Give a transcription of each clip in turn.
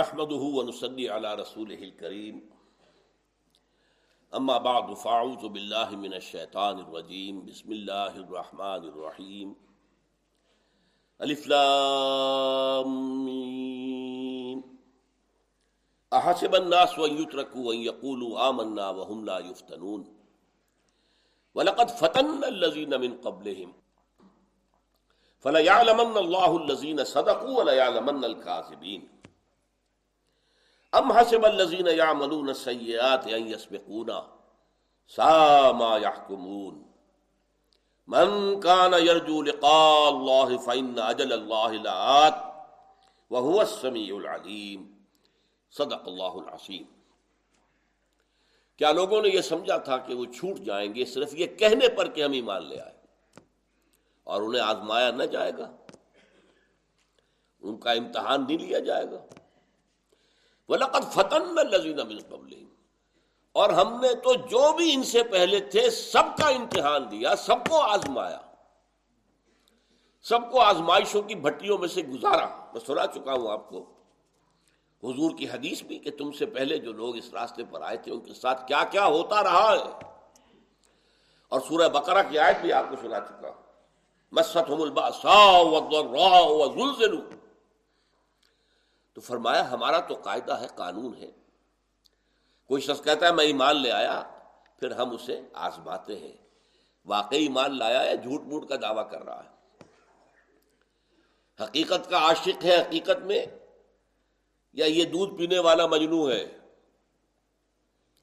نحمده ونصلي على رسوله الكريم. اما بعد فاعوذ بالله من الشيطان الرجيم. بسم الله الرحمن الرحيم. الف لام میم احسب الناس ان يتركوا ان يقولوا آمنا وهم لا يفتنون. ولقد فتن الذين من قبلهم. فليعلمن الله الذين صدقوا وليعلمن الكاذبين. ام حسب الذين يعملون السيئات ان يسبقونا سا ما يحكمون من كان يرجو لقاء الله فإن أجل الله لآت وهو السميع العليم صدق اللہ العظیم. کیا لوگوں نے یہ سمجھا تھا کہ وہ چھوٹ جائیں گے صرف یہ کہنے پر کہ ہم ایمان لے آئے اور انہیں آزمایا نہ جائے گا؟ ان کا امتحان نہیں لیا جائے گا؟ وَلَقَدْ فَتَنَّ الَّذِينَ مِن قَبْلِهِمْ۔ اور ہم نے تو جو بھی ان سے پہلے تھے، سب کا امتحان دیا، سب کو آزمایا۔ سب کو آزمائشوں کی بھٹیوں میں سے گزارا۔ میں سنا چکا ہوں آپ کو۔ حضور کی حدیث بھی کہ تم سے پہلے جو لوگ اس راستے پر آئے تھے، ان کے ساتھ کیا کیا ہوتا رہا ہے۔ اور سورہ بقرہ کی آیت بھی آپ کو سنا چکا ہوں۔ تو فرمایا ہمارا تو قاعدہ ہے، قانون ہے۔ کوئی شخص کہتا ہے میں ایمان لے آیا، پھر ہم اسے آزماتے ہیں۔ واقعی ایمان لایا ہے، جھوٹ موٹ کا دعویٰ کر رہا ہے۔ حقیقت کا عاشق ہے حقیقت میں، یا یہ دودھ پینے والا مجنو ہے؟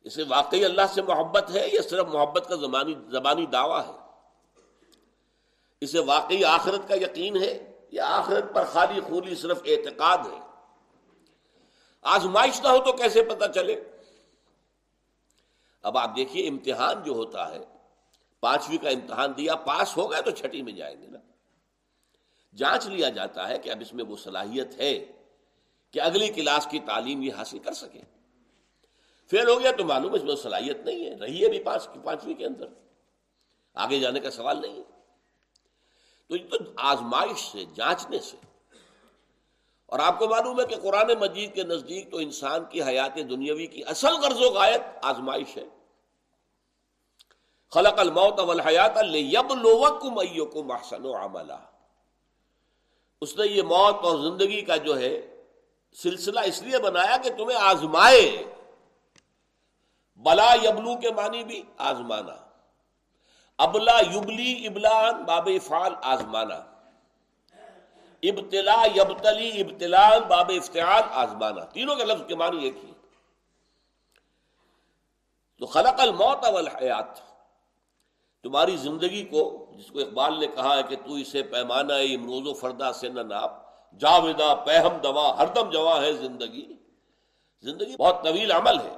اسے واقعی اللہ سے محبت ہے یا صرف محبت کا زبانی زبانی دعویٰ ہے؟ اسے واقعی آخرت کا یقین ہے یا آخرت پر خالی خولی صرف اعتقاد ہے؟ آزمائش نہ ہو تو کیسے پتا چلے؟ اب آپ دیکھیے، امتحان جو ہوتا ہے، پانچویں کا امتحان دیا، پاس ہو گئے تو چھٹی میں جائیں گے نا۔ جانچ لیا جاتا ہے کہ اب اس میں وہ صلاحیت ہے کہ اگلی کلاس کی تعلیم یہ حاصل کر سکے۔ فیل ہو گیا تو معلوم اس میں صلاحیت نہیں ہے، رہی ہے بھی پانچویں کے اندر۔ آگے جانے کا سوال نہیں ہے۔ تو یہ تو آزمائش سے، جانچنے سے اور آپ کو معلوم ہے کہ قرآن مجید کے نزدیک تو انسان کی حیات دنیاوی کی اصل غرض و غایت آزمائش ہے۔ خلق الموت والحیات لیبلوکم ایکم احسن عملا۔ اس نے یہ موت اور زندگی کا جو ہے سلسلہ اس لیے بنایا کہ تمہیں آزمائے۔ بلا یبلو کے معنی بھی آزمانا۔ ابلا یبلی ابلان باب فال آزمانا۔ ابتلا یبتلی ابتلا باب افتعال آزمانا۔ تینوں کے لفظ کے معنی ایک ہی تو خلق الموت والحیات۔ تمہاری زندگی کو جس کو اقبال نے کہا ہے کہ تو اسے پیمانہ امروز و فردا سے نہ ناپ۔ جاویدہ پہم دوا، ہر دم جوا ہے زندگی۔ زندگی بہت طویل عمل ہے۔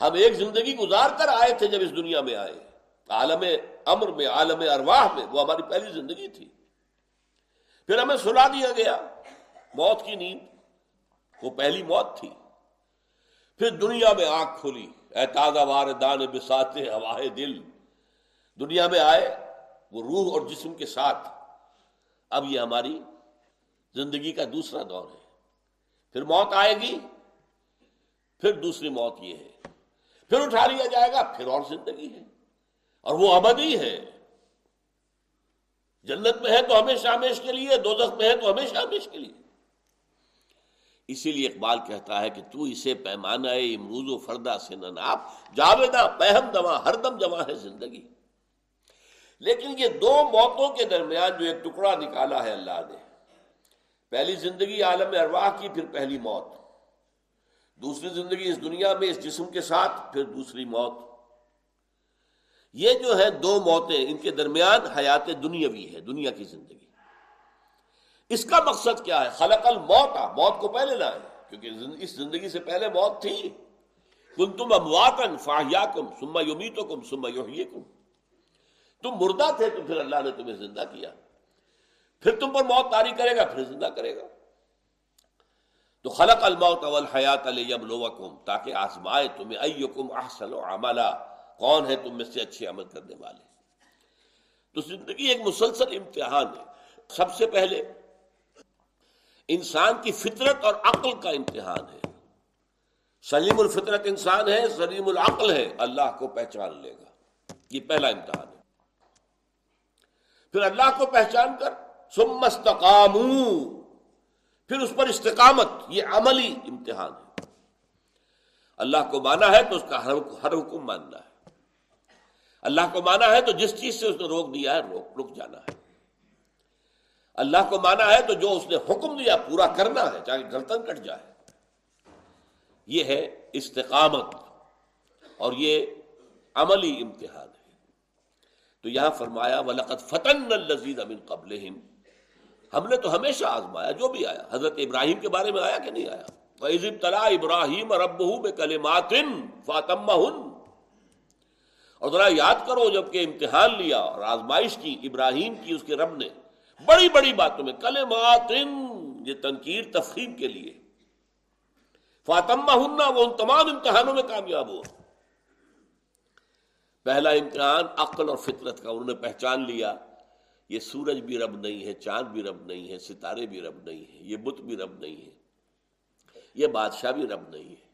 ہم ایک زندگی گزار کر آئے تھے جب اس دنیا میں آئے۔ عالم امر میں، عالم ارواح میں، وہ ہماری پہلی زندگی تھی۔ پھر ہمیں سلا دیا گیا۔ موت کی نیند۔ وہ پہلی موت تھی۔ پھر دنیا میں آنکھ کھلی۔ اے تازہ وار دان بساتے ہوائے دل۔ دنیا میں آئے وہ روح اور جسم کے ساتھ۔ اب یہ ہماری زندگی کا دوسرا دور ہے۔ پھر موت آئے گی۔ پھر دوسری موت یہ ہے۔ پھر اٹھا لیا جائے گا۔ پھر اور زندگی ہے۔ اور وہ ابدی ہے۔ جنت میں ہے تو ہمیشہ ہمیش کے لیے دو میں ہے تو ہمیشہ ہمیش کے لیے۔ اسی لیے اقبال کہتا ہے کہ تو اسے پیمانہ امروز و فردا سے نہ ناپ جاویدہ پہم دوا، ہر دم جمع ہے زندگی۔ لیکن یہ دو موتوں کے درمیان جو ایک ٹکڑا نکالا ہے اللہ نے، پہلی زندگی عالم ارواح کی، پھر پہلی موت۔ دوسری زندگی اس دنیا میں اس جسم کے ساتھ، پھر دوسری موت۔ یہ جو ہے دو موتیں ان کے درمیان حیات دنیاوی ہے، دنیا کی زندگی۔ اس کا مقصد کیا ہے؟ خلق الموت، موت کو پہلے لائے۔ کیونکہ اس زندگی سے پہلے موت تھی۔ کن تم امواتن فاہیا کم سما یومی تو کم سما کم تم مردہ تھے تو پھر اللہ نے تمہیں زندہ کیا۔ پھر تم پر موت تاری کرے گا، پھر زندہ کرے گا۔ تو خلق الموت اول حیات علیہ تاکہ آزمائے تمہیں ایکم احسن و عملہ کون ہے تم میں سے اچھے عمل کرنے والے؟ تو زندگی ایک مسلسل امتحان ہے۔ سب سے پہلے انسان کی فطرت اور عقل کا امتحان ہے۔ سلیم الفطرت انسان ہے، سلیم العقل ہے، اللہ کو پہچان لے گا۔ یہ پہلا امتحان ہے۔ پھر اللہ کو پہچان کر سمستقام پھر اس پر استقامت، یہ عملی امتحان ہے۔ اللہ کو مانا ہے تو اس کا ہر حکم ماننا ہے۔ اللہ کو مانا ہے تو جس چیز سے اس نے روک دیا ہے، روک رک جانا ہے۔ اللہ کو مانا ہے تو جو اس نے حکم دیا، پورا کرنا ہے، چاہے گردن کٹ جائے۔ یہ ہے استقامت اور یہ عملی امتحان ہے۔ تو یہاں فرمایا ولقت فتن الزید امن قبل ہم نے تو ہمیشہ آزمایا، جو بھی آیا، حضرت ابراہیم کے بارے میں آیا کہ نہیں آیا؟ عزب تلا ابراہیم اور ابو میں کل ماتن فاطمہ اور ذرا یاد کرو جبکہ امتحان لیا اور آزمائش کی ابراہیم کی اس کے رب نے، بڑی بڑی باتوں میں کل ماتن یہ تنقیر تفہیم کے لیے۔ فاطمہ ہننا وہ ان تمام امتحانوں میں کامیاب ہوا۔ پہلا امتحان عقل اور فطرت کا، انہوں نے پہچان لیا۔ یہ سورج بھی رب نہیں ہے، چاند بھی رب نہیں ہے، ستارے بھی رب نہیں ہے یہ بت بھی رب نہیں ہے، یہ بادشاہ بھی رب نہیں ہے۔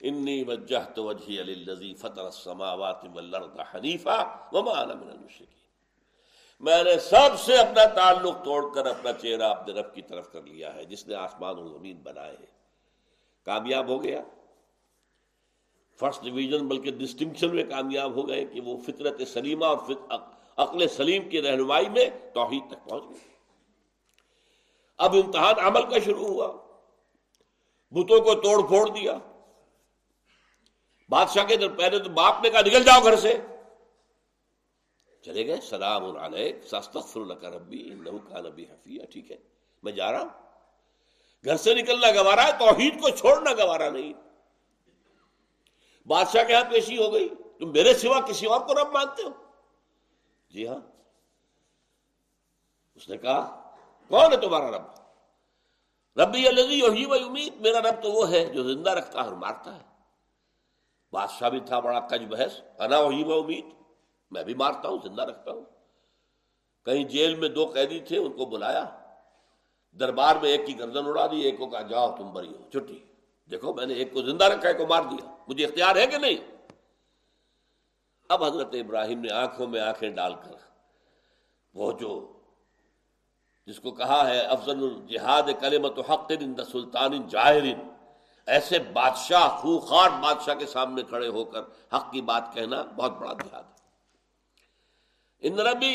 انی وجہت وجہی علی فطر السماوات والارض حنیفہ وما انا من المشرکین میں نے سب سے اپنا تعلق توڑ کر اپنا چہرہ اپنے رب کی طرف کر لیا ہے، جس نے آسمان و زمین بنائے ہیں۔ کامیاب ہو گیا۔ فرسٹ ڈویژن بلکہ ڈسٹنکشن میں کامیاب ہو گئے کہ وہ فطرت سلیمہ اور عقل سلیم کی رہنمائی میں توحید تک پہنچ گئے۔ اب امتحان عمل کا شروع ہوا۔ بتوں کو توڑ پھوڑ دیا۔ بادشاہ کے در پہلے تو باپ نے کہا نکل جاؤ گھر سے۔ چلے گئے، سلام علیکر ربی نو کا نبی حفیہ، ٹھیک ہے۔ میں جا رہا ہوں۔ گھر سے نکلنا گوارا ہے، توحید کو چھوڑنا گوارا نہیں۔ بادشاہ کے ہاں پیشی ہو گئی۔ تم میرے سوا کسی اور کو رب مانتے ہو؟ جی ہاں۔ اس نے کہا، کون ہے تمہارا رب؟ ربی الزی و امید میرا رب تو وہ ہے جو زندہ رکھتا ہے اور مارتا ہے۔ بادشاہ بھی تھا، بڑا کج بحث، انا وہی و امید۔ میں بھی مارتا ہوں، زندہ رکھتا ہوں۔ کہیں جیل میں دو قیدی تھے، ان کو بلایا۔ دربار میں ایک کی گردن اڑا دی، ایک کو کہا، جاؤ تم بری ہو، چھٹی۔ دیکھو، میں نے ایک کو زندہ رکھا، ایک کو مار دیا۔ مجھے اختیار ہے کہ نہیں؟ اب حضرت ابراہیم نے آنکھوں میں آنکھیں ڈال کر وہ جو جس کو کہا ہے، افضل الجہاد کلمت حق سلطان جاہر ایسے بادشاہ، خوخار بادشاہ کے سامنے کھڑے ہو کر حق کی بات کہنا بہت بڑا جہاد ہے۔ ان ربی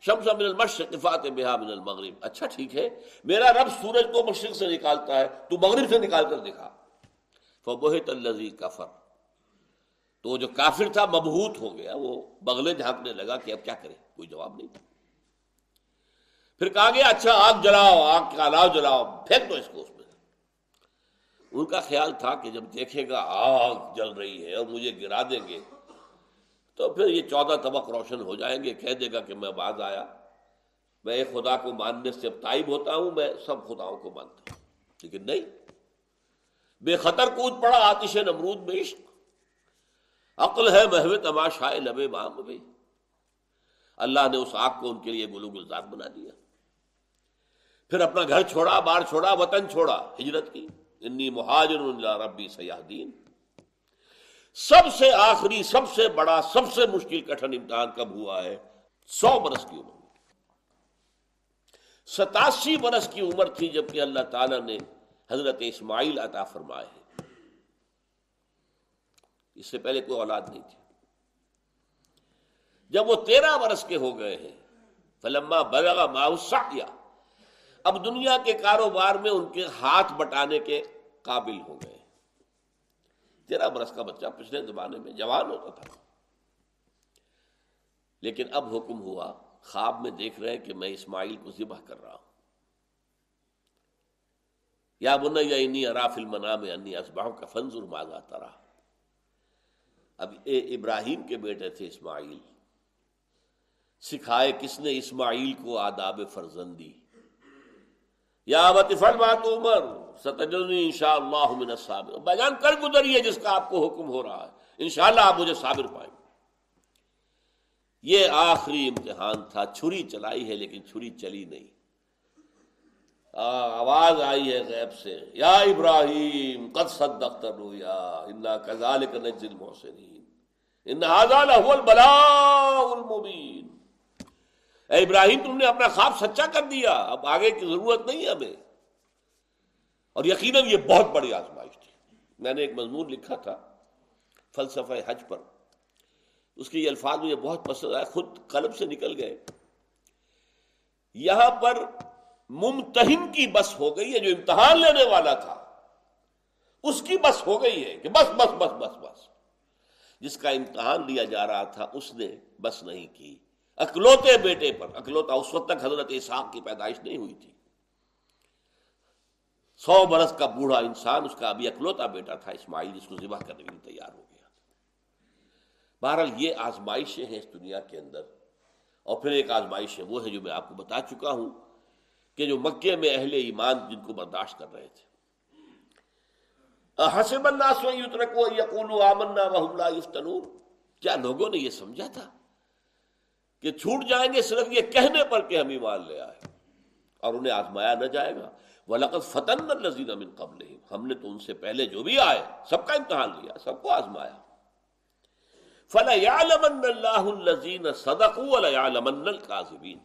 شمس من المشرق فات بہا من المغرب۔ اچھا ٹھیک ہے، میرا رب سورج کو مشرق سے نکالتا ہے، تو مغرب سے نکال کر دکھا۔ فبہت الذی کفر۔ تو جو کافر تھا، مبہوت ہو گیا۔ وہ بغلے جھانکنے لگا کہ اب کیا کرے؟ کوئی جواب نہیں۔ پھر کہا گیا اچھا آگ جلاؤ، آگ کا الاؤ جلاؤ، پھینک دو اس کو اس میں۔ ان کا خیال تھا کہ جب دیکھے گا آگ جل رہی ہے اور مجھے گرا دیں گے، تو پھر یہ چودہ طبق روشن ہو جائیں گے، کہہ دے گا کہ میں بعد آیا۔ میں ایک خدا کو ماننے سے اب تائب ہوتا ہوں، میں سب خداؤں کو مانتا ہوں۔ لیکن نہیں۔ بے خطر کود پڑا آتش نمرود میں عشق۔ عقل ہے محو تماشائے لبے بام بھی۔ اللہ نے اس آگ کو ان کے لیے گلو گلزار بنا دیا۔ پھر اپنا گھر چھوڑا بار چھوڑا، وطن چھوڑا، ہجرت کی۔ انی مہاجر ربی سیاح دین سب سے آخری، سب سے بڑا، سب سے مشکل کٹھن امتحان کب ہوا ہے؟ سو برس کی عمر۔ ستاسی برس کی عمر تھی جبکہ اللہ تعالی نے حضرت اسماعیل عطا فرمائے اس سے پہلے کوئی اولاد نہیں تھی۔ جب وہ تیرہ برس کے ہو گئے ہیں، فلما بلغا ماؤسیا اب دنیا کے کاروبار میں ان کے ہاتھ بٹانے کے قابل ہو گئے۔ تیرہ برس کا بچہ پچھلے زمانے میں جوان ہوتا تھا۔ لیکن اب حکم ہوا، خواب میں دیکھ رہے کہ میں اسماعیل کو ذبح کر رہا ہوں۔ یا بنا یا انی اراف المنا میں انی اسباہ کا فنزر ماضا ترا۔ اب اے ابراہیم کے بیٹے تھے اسماعیل، سکھائے کس نے اسماعیل کو آداب فرزندی۔ یا فل بات عمر ستجنی انشاء اللہ من الصابر۔ بیان کر گزریے جس کا آپ کو حکم ہو رہا ہے۔ انشاءاللہ آپ مجھے صابر پائیں۔ یہ آخری امتحان تھا، چھری چلائی ہے لیکن چھری چلی نہیں۔ آواز آئی ہے غیب سے۔ یا ابراہیم، قد صدقت رویا انا کذالک نجزی المحسنین۔ ان هذا له البلاء المبین۔ اے ابراہیم، تم نے اپنا خواب سچا کر دیا، اب آگے کی ضرورت نہیں ہے ہمیں۔ اور یقیناً یہ بہت بڑی آزمائش تھی۔ میں نے ایک مضمون لکھا تھا فلسفہ حج پر۔ اس کے یہ الفاظ مجھے بہت پسند آئے، خود قلب سے نکل گئے۔ یہاں پر ممتہن کی بس ہو گئی ہے، جو امتحان لینے والا تھا۔ اس کی بس ہو گئی ہے کہ بس بس بس بس بس۔ جس کا امتحان لیا جا رہا تھا، اس نے بس نہیں کی۔ اکلوتے بیٹے پر، اکلوتا اس وقت تک حضرت اسحاق کی پیدائش نہیں ہوئی تھی۔ سو برس کا بوڑھا انسان، اس کا ابھی اکلوتا بیٹا تھا، اسماعیل جس کو ذبح کرنے کے لیے تیار ہو گیا۔ بہرحال یہ آزمائشیں ہیں اس دنیا کے اندر۔ اور پھر ایک آزمائش ہے وہ ہے جو میں آپ کو بتا چکا ہوں کہ جو مکے میں اہل ایمان جن کو برداشت کر رہے تھے۔ حسب الناس یترکو یقولوا آمنا وهم لا یفتنون۔ کیا لوگوں نے یہ سمجھا تھا؟ کہ چھوٹ جائیں گے صرف یہ کہنے پر کہ ہم ایمان لے آئے۔ اور انہیں آزمایا نہ جائے گا۔ وَلَقَدْ فَتَنَّ الَّذِينَ مِن قَبْلِهِمْ۔ ہم نے تو ان سے پہلے جو بھی آئے، سب کا امتحان لیا، سب کو آزمایا۔ فَلَيَعْلَمَنَّ اللَّهُ الَّذِينَ صَدَقُوا وَلَيَعْلَمَنَّ الْكَاذِبِينَ۔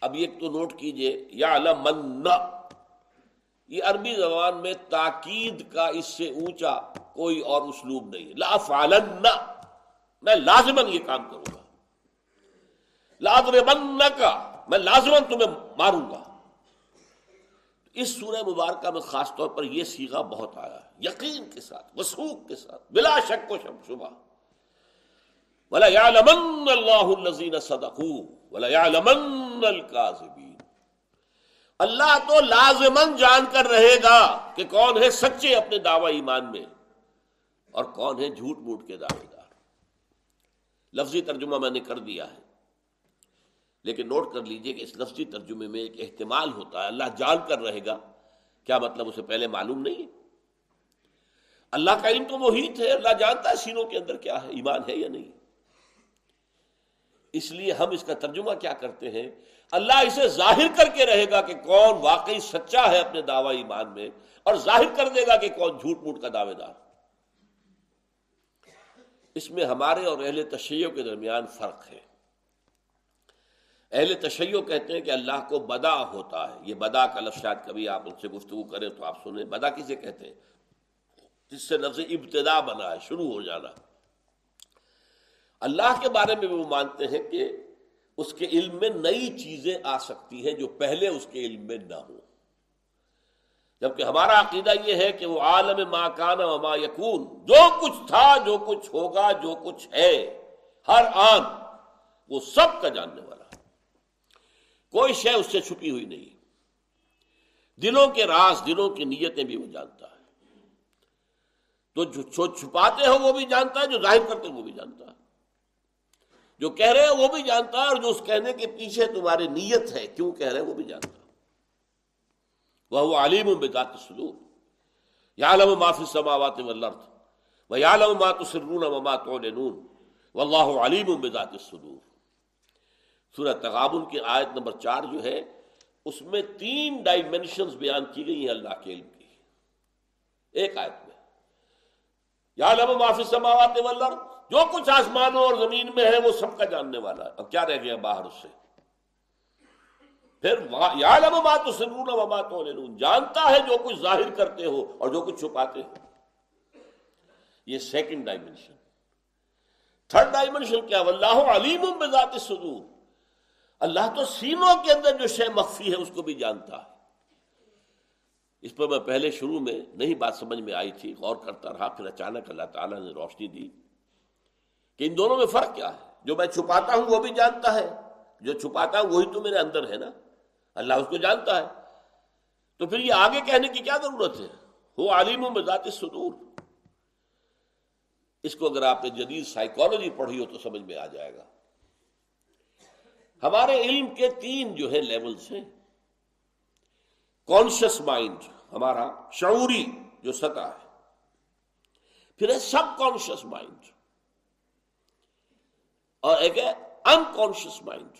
اب ایک تو نوٹ کیجیے یعلمن یہ عربی زبان میں تاکید کا اس سے اونچا کوئی اور اسلوب نہیں۔ لا فعلن میں لازمن یہ کام کروں گا۔ لازمن کا میں لازمن تمہیں ماروں گا۔ اس سورہ مبارکہ میں خاص طور پر یہ سیگا بہت آیا ہے، یقین کے ساتھ، وسوخ کے ساتھ، بلا شک و شب شبہ۔ ولا يعلمن اللہ الذین صدقوا ولا يعلمن الكاذبین اللہ تو لازمن جان کر رہے گا کہ کون ہے سچے اپنے دعوی ایمان میں اور کون ہے جھوٹ موٹ کے دعوے دار۔ لفظی ترجمہ میں نے کر دیا ہے۔ لیکن نوٹ کر لیجیے کہ اس لفظی ترجمے میں ایک احتمال ہوتا ہے۔ اللہ جان کر رہے گا۔ کیا مطلب اسے پہلے معلوم نہیں ہے؟ اللہ کا علم تو محیط ہے۔ اللہ جانتا ہے سینوں کے اندر کیا ہے، ایمان ہے یا نہیں۔ اس لیے ہم اس کا ترجمہ کیا کرتے ہیں؟ اللہ اسے ظاہر کر کے رہے گا کہ کون واقعی سچا ہے اپنے دعوی ایمان میں، اور ظاہر کر دے گا کہ کون جھوٹ موٹ کا دعوے دار۔ اس میں ہمارے اور اہل تشیعوں کے درمیان فرق ہے۔ اہل تشیع کہتے ہیں کہ اللہ کو بدا ہوتا ہے۔ یہ بدا کا لفظ شاید کبھی آپ ان سے گفتگو کریں تو آپ سنیں۔ بدا کسے کہتے ہیں؟ جس سے لفظ ابتدا بنا ہے، شروع ہو جانا۔ اللہ کے بارے میں بھی وہ مانتے ہیں کہ اس کے علم میں نئی چیزیں آ سکتی ہیں جو پہلے اس کے علم میں نہ ہو جبکہ ہمارا عقیدہ یہ ہے کہ وہ عالم ما کانا ما یکون، جو کچھ تھا، جو کچھ ہوگا، جو کچھ ہے، ہر آن وہ سب کا جاننے والا۔ کوئی شے اس سے چھپی ہوئی نہیں۔ دلوں کے راز، دلوں کی نیتیں بھی وہ جانتا ہے۔ تو جو چھپاتے ہو وہ بھی جانتا ہے، جو ظاہر کرتے وہ بھی جانتا ہے۔ جو کہہ رہے ہیں وہ بھی جانتا ہے اور جو اس کہنے کے پیچھے تمہاری نیت ہے، کیوں کہہ رہے ہیں وہ بھی جانتا وہ عالم بذات سلور یا علم معافی سماوات والارض و یا علم ما تسرون وما تعلنون واللہ علیم بذات الصدور سورہ تغابن کی آیت نمبر چار جو ہے، اس میں تین ڈائمنشنز بیان کی گئی ہیں اللہ کے علم کی۔ ایک آیت میں یا علم معافی سماوات والارض جو کچھ آسمانوں اور زمین میں ہے، وہ سب کا جاننے والا ہے۔ اب کیا رہ گیا باہر اس سے؟ پھر یا بات سنون بات جانتا ہے جو کچھ ظاہر کرتے ہو اور جو کچھ چھپاتے ہو۔ یہ سیکنڈ ڈائمنشن تھرڈ ڈائمنشن کیا؟ اللہ علیم بذات صدور اللہ تو سینوں کے اندر جو شے مخفی ہے، اس کو بھی جانتا ہے۔ اس پر میں پہلے شروع میں نہیں بات سمجھ میں آئی تھی، غور کرتا رہا، پھر اچانک اللہ تعالیٰ نے روشنی دی کہ ان دونوں میں فرق کیا ہے۔ جو میں چھپاتا ہوں، وہ بھی جانتا ہے، جو چھپاتا ہوں، وہی تو میرے اندر ہے نا۔ اللہ اس کو جانتا ہے۔ تو پھر یہ آگے کہنے کی کیا ضرورت ہے؟ وہ عالم و مزاط سدور اس کو اگر آپ نے جدید سائیکالوجی پڑھی ہو تو سمجھ میں آ جائے گا۔ ہمارے علم کے تین جو ہے لیولز ہیں۔ کانشس مائنڈ ہمارا شعوری جو سطح ہے۔ پھر ہے سب کانشس مائنڈ اور ایک ہے انکانشیس مائنڈ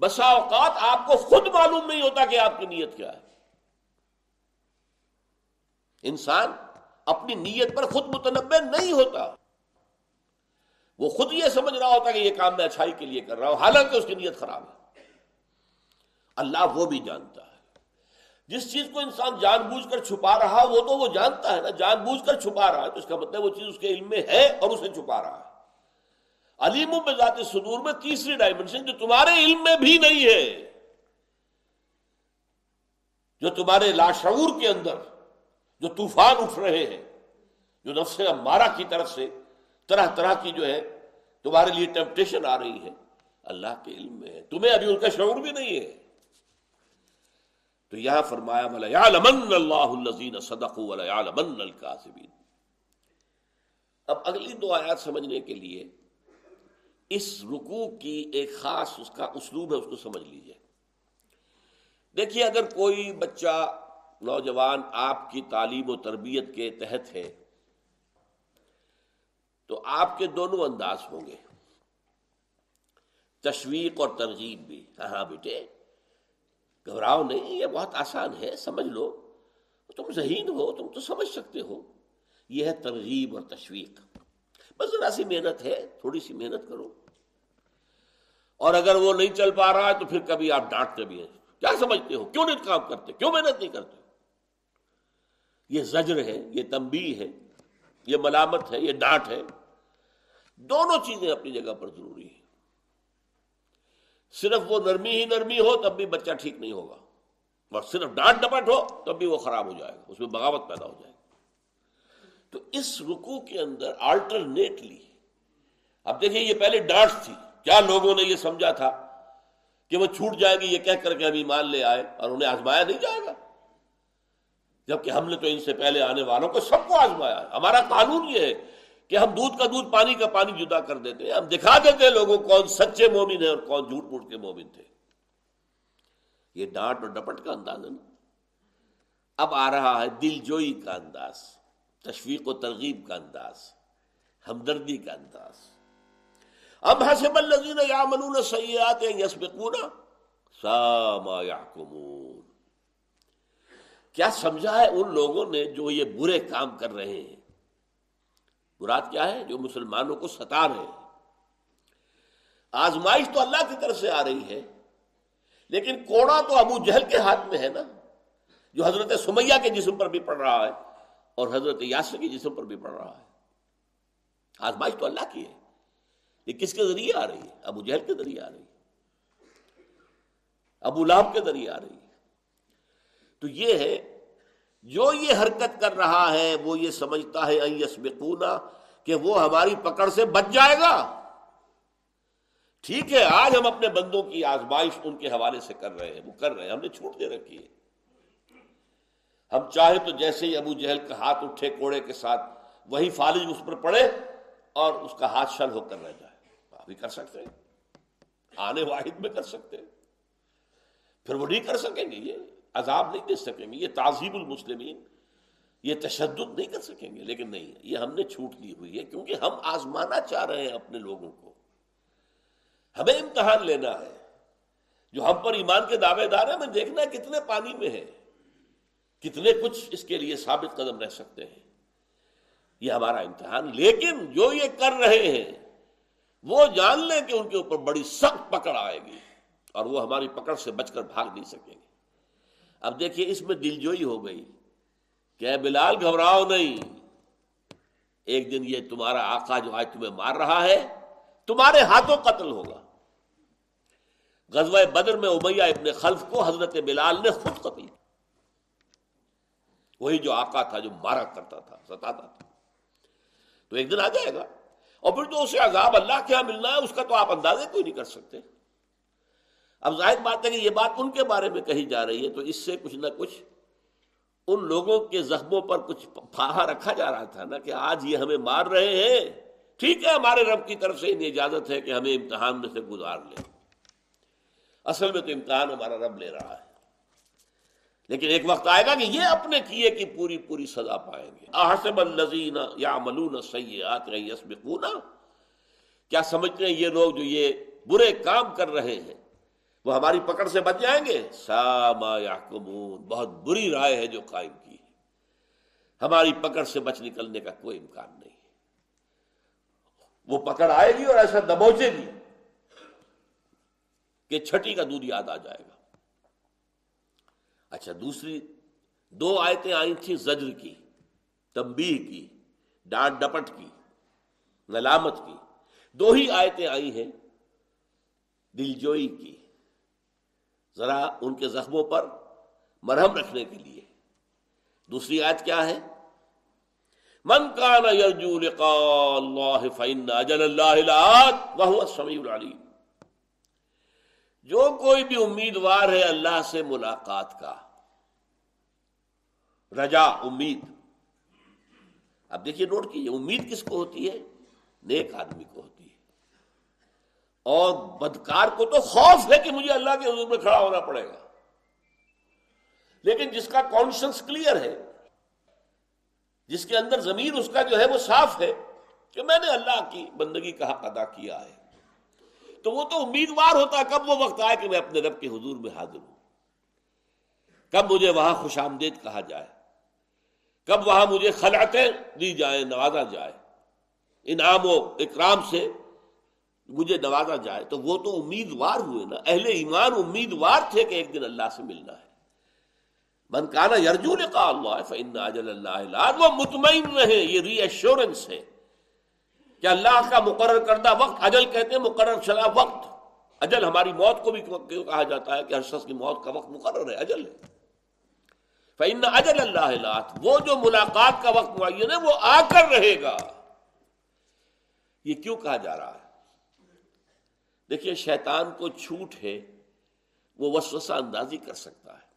بسا اوقات آپ کو خود معلوم نہیں ہوتا کہ آپ کی نیت کیا ہے۔ انسان اپنی نیت پر خود متنوع نہیں ہوتا۔ وہ خود یہ سمجھ رہا ہوتا کہ یہ کام میں اچھائی کے لیے کر رہا ہوں، حالانکہ اس کی نیت خراب ہے۔ اللہ وہ بھی جانتا ہے۔ جس چیز کو انسان جان بوجھ کر چھپا رہا، وہ تو وہ جانتا ہے نا۔ جان بوجھ کر چھپا رہا ہے، تو اس کا مطلب وہ چیز اس کے علم میں ہے اور اسے چھپا رہا ہے۔ علیم میں صدور میں تیسری ڈائمنشن جو تمہارے علم میں بھی نہیں ہے، جو تمہارے لاشعور کے اندر جو طوفان اٹھ رہے ہیں، جو نفس مارا کی طرف سے طرح طرح کی جو ہے تمہارے لیے ٹیمپٹیشن آ رہی ہے۔ اللہ کے علم میں ہے۔ تمہیں ابھی ان کا شعور بھی نہیں ہے۔ تو یہاں فرمایا اللہ صدق اب اگلی دو آیات سمجھنے کے لیے اس رکوع کی ایک خاص اس کا اسلوب ہے، اس کو سمجھ لیجیے۔ دیکھیے اگر کوئی بچہ، نوجوان آپ کی تعلیم و تربیت کے تحت ہے، تو آپ کے دونوں انداز ہوں گے۔ تشویق اور ترغیب بھی۔ ہاں ہاں بیٹے، گھبراؤ نہیں، یہ بہت آسان ہے، سمجھ لو۔ تم ذہین ہو، تم تو سمجھ سکتے ہو۔ یہ ہے ترغیب اور تشویق۔ بس ذرا سی محنت ہے، تھوڑی سی محنت کرو۔ اور اگر وہ نہیں چل پا رہا ہے تو پھر کبھی آپ ڈانٹتے بھی ہیں۔ کیا سمجھتے ہو؟ کیوں نہیں کام کرتے؟ کیوں محنت نہیں کرتے؟ یہ زجر ہے، یہ تمبی ہے، یہ ملامت ہے، یہ ڈانٹ ہے۔ دونوں چیزیں اپنی جگہ پر ضروری ہیں۔ صرف وہ نرمی ہی نرمی ہو تب بھی بچہ ٹھیک نہیں ہوگا۔ اور صرف ڈانٹ ڈپٹ ہو تب بھی وہ خراب ہو جائے گا، اس میں بغاوت پیدا ہو جائے گا تو اس رکو کے اندر آلٹرنیٹلی اب دیکھیں یہ پہلے ڈانٹ تھی۔ کیا لوگوں نے یہ سمجھا تھا کہ وہ چھوٹ جائے گی؟ یہ کہہ کر کے ابھی مان لے آئے اور انہیں آزمایا نہیں جائے گا۔ جبکہ ہم نے تو ان سے پہلے آنے والوں کو سب کو آزمایا ہمارا قانون یہ ہے کہ ہم دودھ کا دودھ، پانی کا پانی جدا کر دیتے ہیں۔ ہم دکھا دیتے ہیں لوگوں کون سچے مومن ہیں اور کون جھوٹ موٹ کے مومن تھے۔ یہ ڈانٹ اور ڈپٹ کا انداز ہے نا۔ اب آ رہا ہے دل جوئی کا انداز، تشویق و ترغیب کا انداز، ہمدردی کا انداز۔ اب حسب الذین یعملون سیئات یسبقون ساما یحکمون۔ کیا سمجھا ہے ان لوگوں نے جو یہ برے کام کر رہے ہیں؟ مراد کیا ہے؟ جو مسلمانوں کو ستا رہے ہیں۔ آزمائش تو اللہ کی طرف سے آ رہی ہے، لیکن کوڑا تو ابو جہل کے ہاتھ میں ہے نا، جو حضرت سمیہ کے جسم پر بھی پڑ رہا ہے اور حضرت یاسر کے جسم پر بھی پڑ رہا ہے۔ آزمائش تو اللہ کی ہے۔ یہ کس کے ذریعے آ رہی ہے؟ ابو جہل کے ذریعے آ رہی ہے۔ ابو لاب کے ذریعے آ رہی ہے۔ تو یہ ہے، جو یہ حرکت کر رہا ہے، وہ یہ سمجھتا ہے کہ وہ ہماری پکڑ سے بچ جائے گا۔ ٹھیک ہے، آج ہم اپنے بندوں کی آزمائش ان کے حوالے سے کر رہے ہیں، وہ کر رہے ہیں، ہم نے چھوٹ دے رکھی ہے۔ ہم چاہے تو جیسے ہی ابو جہل کا ہاتھ اٹھے، کوڑے کے ساتھ، وہی فالج اس پر پڑے اور اس کا ہاتھ شل ہو کر رہ جائے۔ ابھی کر سکتے آنے واحد میں کر سکتے پھر وہ نہیں کر سکیں گے، یہ عذاب نہیں دے سکیں گے، یہ تعظیم المسلمین، یہ تشدد نہیں کر سکیں گے۔ لیکن نہیں، یہ ہم نے چھوٹ دی ہوئی ہے کیونکہ ہم آزمانا چاہ رہے ہیں اپنے لوگوں کو۔ ہمیں امتحان لینا ہے۔ جو ہم پر ایمان کے دعوے دار ہیں، ہمیں دیکھنا ہے کتنے پانی میں ہے کتنے کچھ اس کے لیے ثابت قدم رہ سکتے ہیں۔ یہ ہمارا امتحان، لیکن جو یہ کر رہے ہیں وہ جان لیں کہ ان کے اوپر بڑی سخت پکڑ آئے گی اور وہ ہماری پکڑ سے بچ کر بھاگ نہیں سکیں گے۔ اب دیکھیے اس میں دل جوئی ہو گئی کہ بلال گھبراؤ نہیں۔ ایک دن یہ تمہارا آقا جو آج تمہیں مار رہا ہے، تمہارے ہاتھوں قتل ہوگا۔ غزوہ بدر میں امیہ ابن خلف کو حضرت بلال نے خود قتل وہی جو آقا تھا جو مارا کرتا تھا، ستاتا تھا۔ تو ایک دن آ جائے گا۔ اور پھر جو اسے عذاب اللہ کیا ملنا ہے، اس کا تو آپ اندازے کوئی نہیں کر سکتے۔ اب ظاہر بات ہے کہ یہ بات ان کے بارے میں کہی جا رہی ہے، تو اس سے کچھ نہ کچھ ان لوگوں کے زخموں پر کچھ پھاہا رکھا جا رہا تھا نا کہ آج یہ ہمیں مار رہے ہیں۔ ٹھیک ہے، ہمارے رب کی طرف سے انہیں اجازت ہے کہ ہمیں امتحان میں سے گزار لیں۔ اصل میں تو امتحان ہمارا رب لے رہا ہے۔ لیکن ایک وقت آئے گا کہ یہ اپنے کیے کی پوری پوری سزا پائیں گے۔ احسب الزین یا ملون سیات یسبقونا۔ کیا سمجھتے ہیں یہ لوگ جو یہ برے کام کر رہے ہیں، وہ ہماری پکڑ سے بچ جائیں گے؟ ساما یا بہت بری رائے ہے جو قائم کی۔ ہے ہماری پکڑ سے بچ نکلنے کا کوئی امکان نہیں۔ وہ پکڑ آئے گی اور ایسا دبوچے گی کہ چھٹی کا دودھ یاد آ جائے گا۔ اچھا دوسری، دو آیتیں آئی تھیں زجر کی تمبی کی، ڈانٹ ڈپٹ کی نلامت کی۔ دو ہی آیتیں آئی ہیں دلجوئی کی، ذرا ان کے زخموں پر مرہم رکھنے کے لیے۔ دوسری آیت کیا ہے؟ من کان یرجو لقاء اللہ فإن اجل اللہ وهو السمیع العلیم۔ جو کوئی بھی امیدوار ہے اللہ سے ملاقات کا، رجا، امید۔ اب دیکھیے، نوٹ کیجیے امید کس کو ہوتی ہے؟ نیک آدمی کو ہوتی ہے۔ اور بدکار کو تو خوف ہے کہ مجھے اللہ کے حضور میں کھڑا ہونا پڑے گا۔ لیکن جس کا کانشنس کلیئر ہے، جس کے اندر زمین اس کا جو ہے وہ صاف ہے کہ میں نے اللہ کی بندگی کا حق ادا کیا ہے؟ تو وہ تو امیدوار ہوتا کب وہ وقت آئے کہ میں اپنے رب کے حضور میں حاضر ہوں۔ کب مجھے وہاں خوش آمدید کہا جائے۔ کب وہاں مجھے خلعتیں دی جائیں، نوازا جائے۔ انعام و اکرام سے مجھے نوازا جائے۔ تو وہ تو امیدوار ہوئے نا۔ اہل ایمان امیدوار تھے کہ ایک دن اللہ سے ملنا ہے۔ من کانا یرجو نے کہا اللہ اجل اللہ وہ مطمئن رہے، یہ ری ایشورنس ہے۔ کہ اللہ کا مقرر کردہ وقت، اجل کہتے ہیں مقرر شدہ وقت۔ اجل ہماری موت کو بھی کہا جاتا ہے کہ ہر شخص کی موت کا وقت مقرر ہے، اجل ہے۔ فن اجل اللہ وہ جو ملاقات کا وقت معین ہے، وہ آ کر رہے گا۔ یہ کیوں کہا جا رہا ہے؟ دیکھیے، شیطان کو چھوٹ ہے، وہ وسوسہ اندازی کر سکتا ہے۔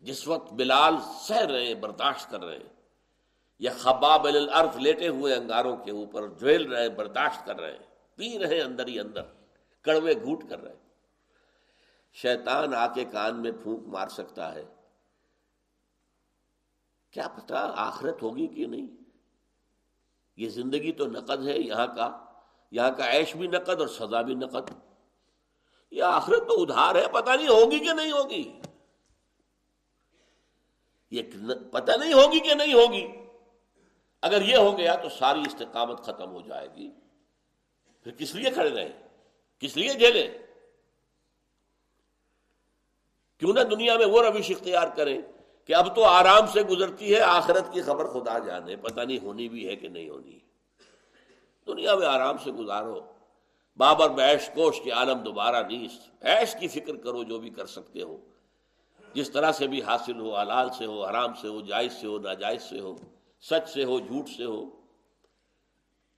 جس وقت بلال سہ رہے ہیں برداشت کر رہے ہیں یا خباب الارض لیٹے ہوئے انگاروں کے اوپر جھیل رہے، برداشت کر رہے ہیں پی رہے اندر ہی اندر، کڑوے گھوٹ کر رہے۔ ہیں شیطان آ کے کان میں پھونک مار سکتا ہے۔ کیا پتا آخرت ہوگی کہ نہیں؟ یہ زندگی تو نقد ہے، یہاں کا یہاں کا عیش بھی نقد اور سزا بھی نقد۔ یہ آخرت تو ادھار ہے، پتہ نہیں ہوگی کہ نہیں ہوگی۔ یہ پتہ نہیں ہوگی کہ نہیں ہوگی۔ اگر یہ ہو گیا تو ساری استقامت ختم ہو جائے گی۔ پھر کس لیے کھڑے رہے؟ کس لیے جھیلے کیوں نہ دنیا میں وہ روش اختیار کریں کہ اب تو آرام سے گزرتی ہے، آخرت کی خبر خدا جانے، پتہ نہیں ہونی بھی ہے کہ نہیں ہونی۔ دنیا میں آرام سے گزارو۔ بابر بیش کوش کے عالم دوبارہ نہیں ایش کی فکر کرو جو بھی کر سکتے ہو۔ جس طرح سے بھی حاصل ہو، حلال سے ہو، حرام سے ہو، جائز سے ہو، ناجائز سے ہو۔ سچ سے ہو، جھوٹ سے ہو۔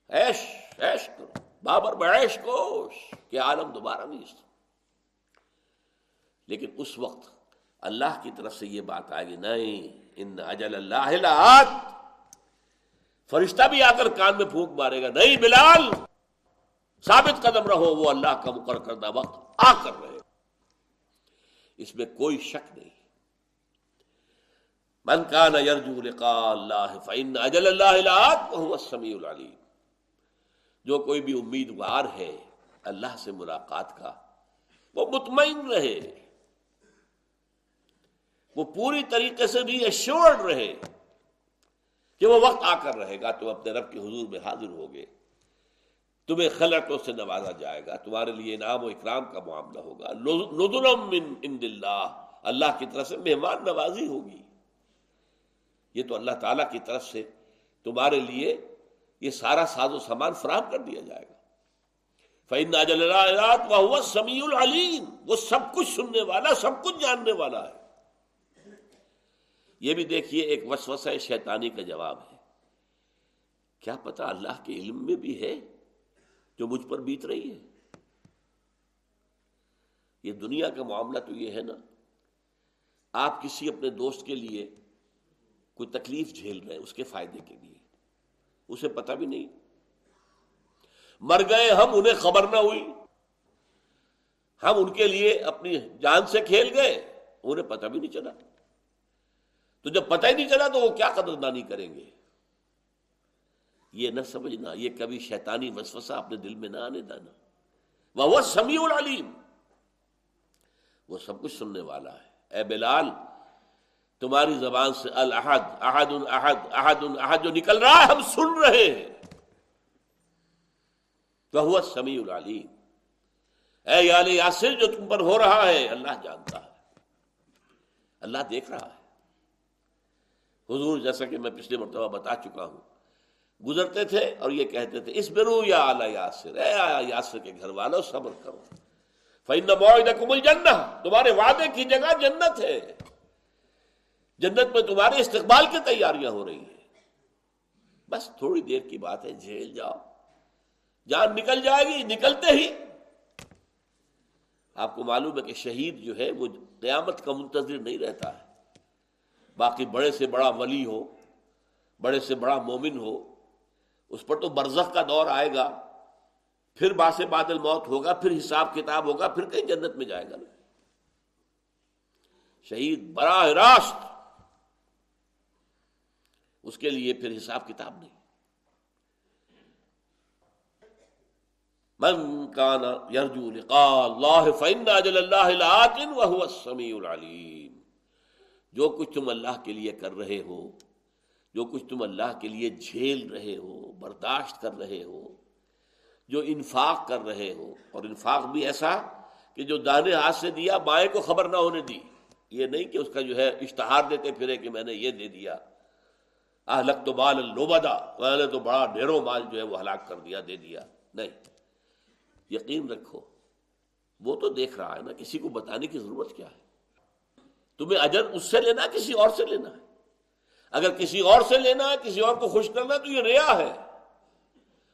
ایش ایش کرو۔ بابر بیش کوش۔ کے عالم دوبارہ نہیں لیکن اس وقت اللہ کی طرف سے یہ بات آئے گی نہیں۔ ان اجل اللہ فرشتہ بھی آ کر کان میں پھونک مارے گا۔ نہیں بلال۔ ثابت قدم رہو، وہ اللہ کا مقرر کردہ وقت آ کر رہے۔ اس میں کوئی شک نہیں۔ من کان یرجو لقاء اللہ فإن اجل اللہ السمیع العلیم۔ جو کوئی بھی امیدوار ہے اللہ سے ملاقات کا، وہ مطمئن رہے۔ وہ پوری طریقے سے بھی ایشورڈ رہے کہ وہ وقت آ کر رہے گا، تم اپنے رب کے حضور میں حاضر ہوگے تمہیں خلطوں سے نوازا جائے گا، تمہارے لیے انعام و اکرام کا معاملہ ہوگا۔ من اللہ اللہ کی طرف سے مہمان نوازی ہوگی۔ یہ تو اللہ تعالیٰ کی طرف سے تمہارے لیے یہ سارا ساز و سامان فراہم کر دیا جائے گا۔ فعین سمیع العلیم وہ سب کچھ سننے والا، سب کچھ جاننے والا ہے۔ یہ بھی دیکھیے ایک وسوسہ شیطانی کا جواب ہے۔ کیا پتا اللہ کے علم میں بھی ہے جو مجھ پر بیت رہی ہے؟ یہ دنیا کا معاملہ تو یہ ہے نا۔ آپ کسی اپنے دوست کے لیے کوئی تکلیف جھیل رہے اس کے فائدے کے لیے۔ اسے پتا بھی نہیں۔ مر گئے ہم، انہیں خبر نہ ہوئی۔ ہم ان کے لیے اپنی جان سے کھیل گئے، انہیں پتا بھی نہیں چلا۔ تو جب پتہ ہی نہیں چلا تو وہ کیا قدردانی کریں گے؟ یہ نہ سمجھنا، یہ کبھی شیطانی وسوسہ اپنے دل میں نہ آنے دینا وہ سمیع العلیم۔ وہ سب کچھ سننے والا ہے۔ اے بلال تمہاری زبان سے الحد احد احد احد احد جو نکل رہا ہے، ہم سن رہے ہیں۔ وہ سمیع العلیم۔ اے یال یاسر، جو تم پر ہو رہا ہے، اللہ جانتا ہے۔ اللہ دیکھ رہا ہے۔ حضور، جیسا کہ میں پچھلے مرتبہ بتا چکا ہوں، گزرتے تھے اور یہ کہتے تھے اس برو یا اعلی یاسر، اے یاسر کے گھر والوں صبر کرو۔ فن کمل جنہ تمہارے وعدے کی جگہ جنت ہے۔ جنت میں تمہارے استقبال کی تیاریاں ہو رہی ہیں۔ بس تھوڑی دیر کی بات ہے، جھیل جاؤ۔ جان نکل جائے گی، نکلتے ہی۔ آپ کو معلوم ہے کہ شہید جو ہے، وہ قیامت کا منتظر نہیں رہتا ہے۔ باقی بڑے سے بڑا ولی ہو، بڑے سے بڑا مومن ہو، اس پر تو برزخ کا دور آئے گا۔ پھر باس بادل موت ہوگا، پھر حساب کتاب ہوگا، پھر کہیں جنت میں جائے گا۔ شہید براہ راست اس کے لیے پھر حساب کتاب نہیں۔ من کان یرجو لقاء اللہ فإن اجل اللہ لآت وهو السمیع العلیم۔ جو کچھ تم اللہ کے لیے کر رہے ہو، جو کچھ تم اللہ کے لیے جھیل رہے ہو، برداشت کر رہے ہو، جو انفاق کر رہے ہو، اور انفاق بھی ایسا کہ جو دانے ہاتھ سے دیا، بائیں کو خبر نہ ہونے دی۔ یہ نہیں کہ اس کا جو ہے اشتہار دیتے پھرے کہ میں نے یہ دے دیا۔ اہلک تو مال لوبدا میں نے تو بڑا ڈھیروں مال جو ہے وہ ہلاک کر دیا، دے دیا۔ نہیں، یقین رکھو، وہ تو دیکھ رہا ہے نا، کسی کو بتانے کی ضرورت کیا ہے؟ تمہیں اجر اس سے لینا کسی اور سے لینا ہے؟ اگر کسی اور سے لینا ہے، کسی اور کو خوش کرنا تو یہ ریا ہے۔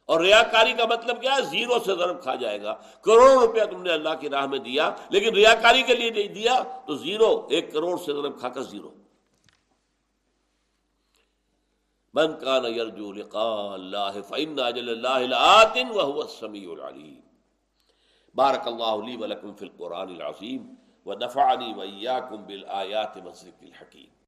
اور ریا کاری کا مطلب کیا ہے؟ زیرو سے ضرب کھا جائے گا۔ کروڑ روپیہ تم نے اللہ کی راہ میں دیا، لیکن ریا کاری کے لیے نہیں دیا، تو زیرو، ایک کروڑ سے ضرب کھا کر زیرو۔ من کان یرجو لقاء اللہ فإن اجل اللہ لآت وهو السمیع العلیم۔ بارک اللہ لی ولکم فی القرآن العظیم ونفعنی وإیاکم بالآیات والذکر الحکیم۔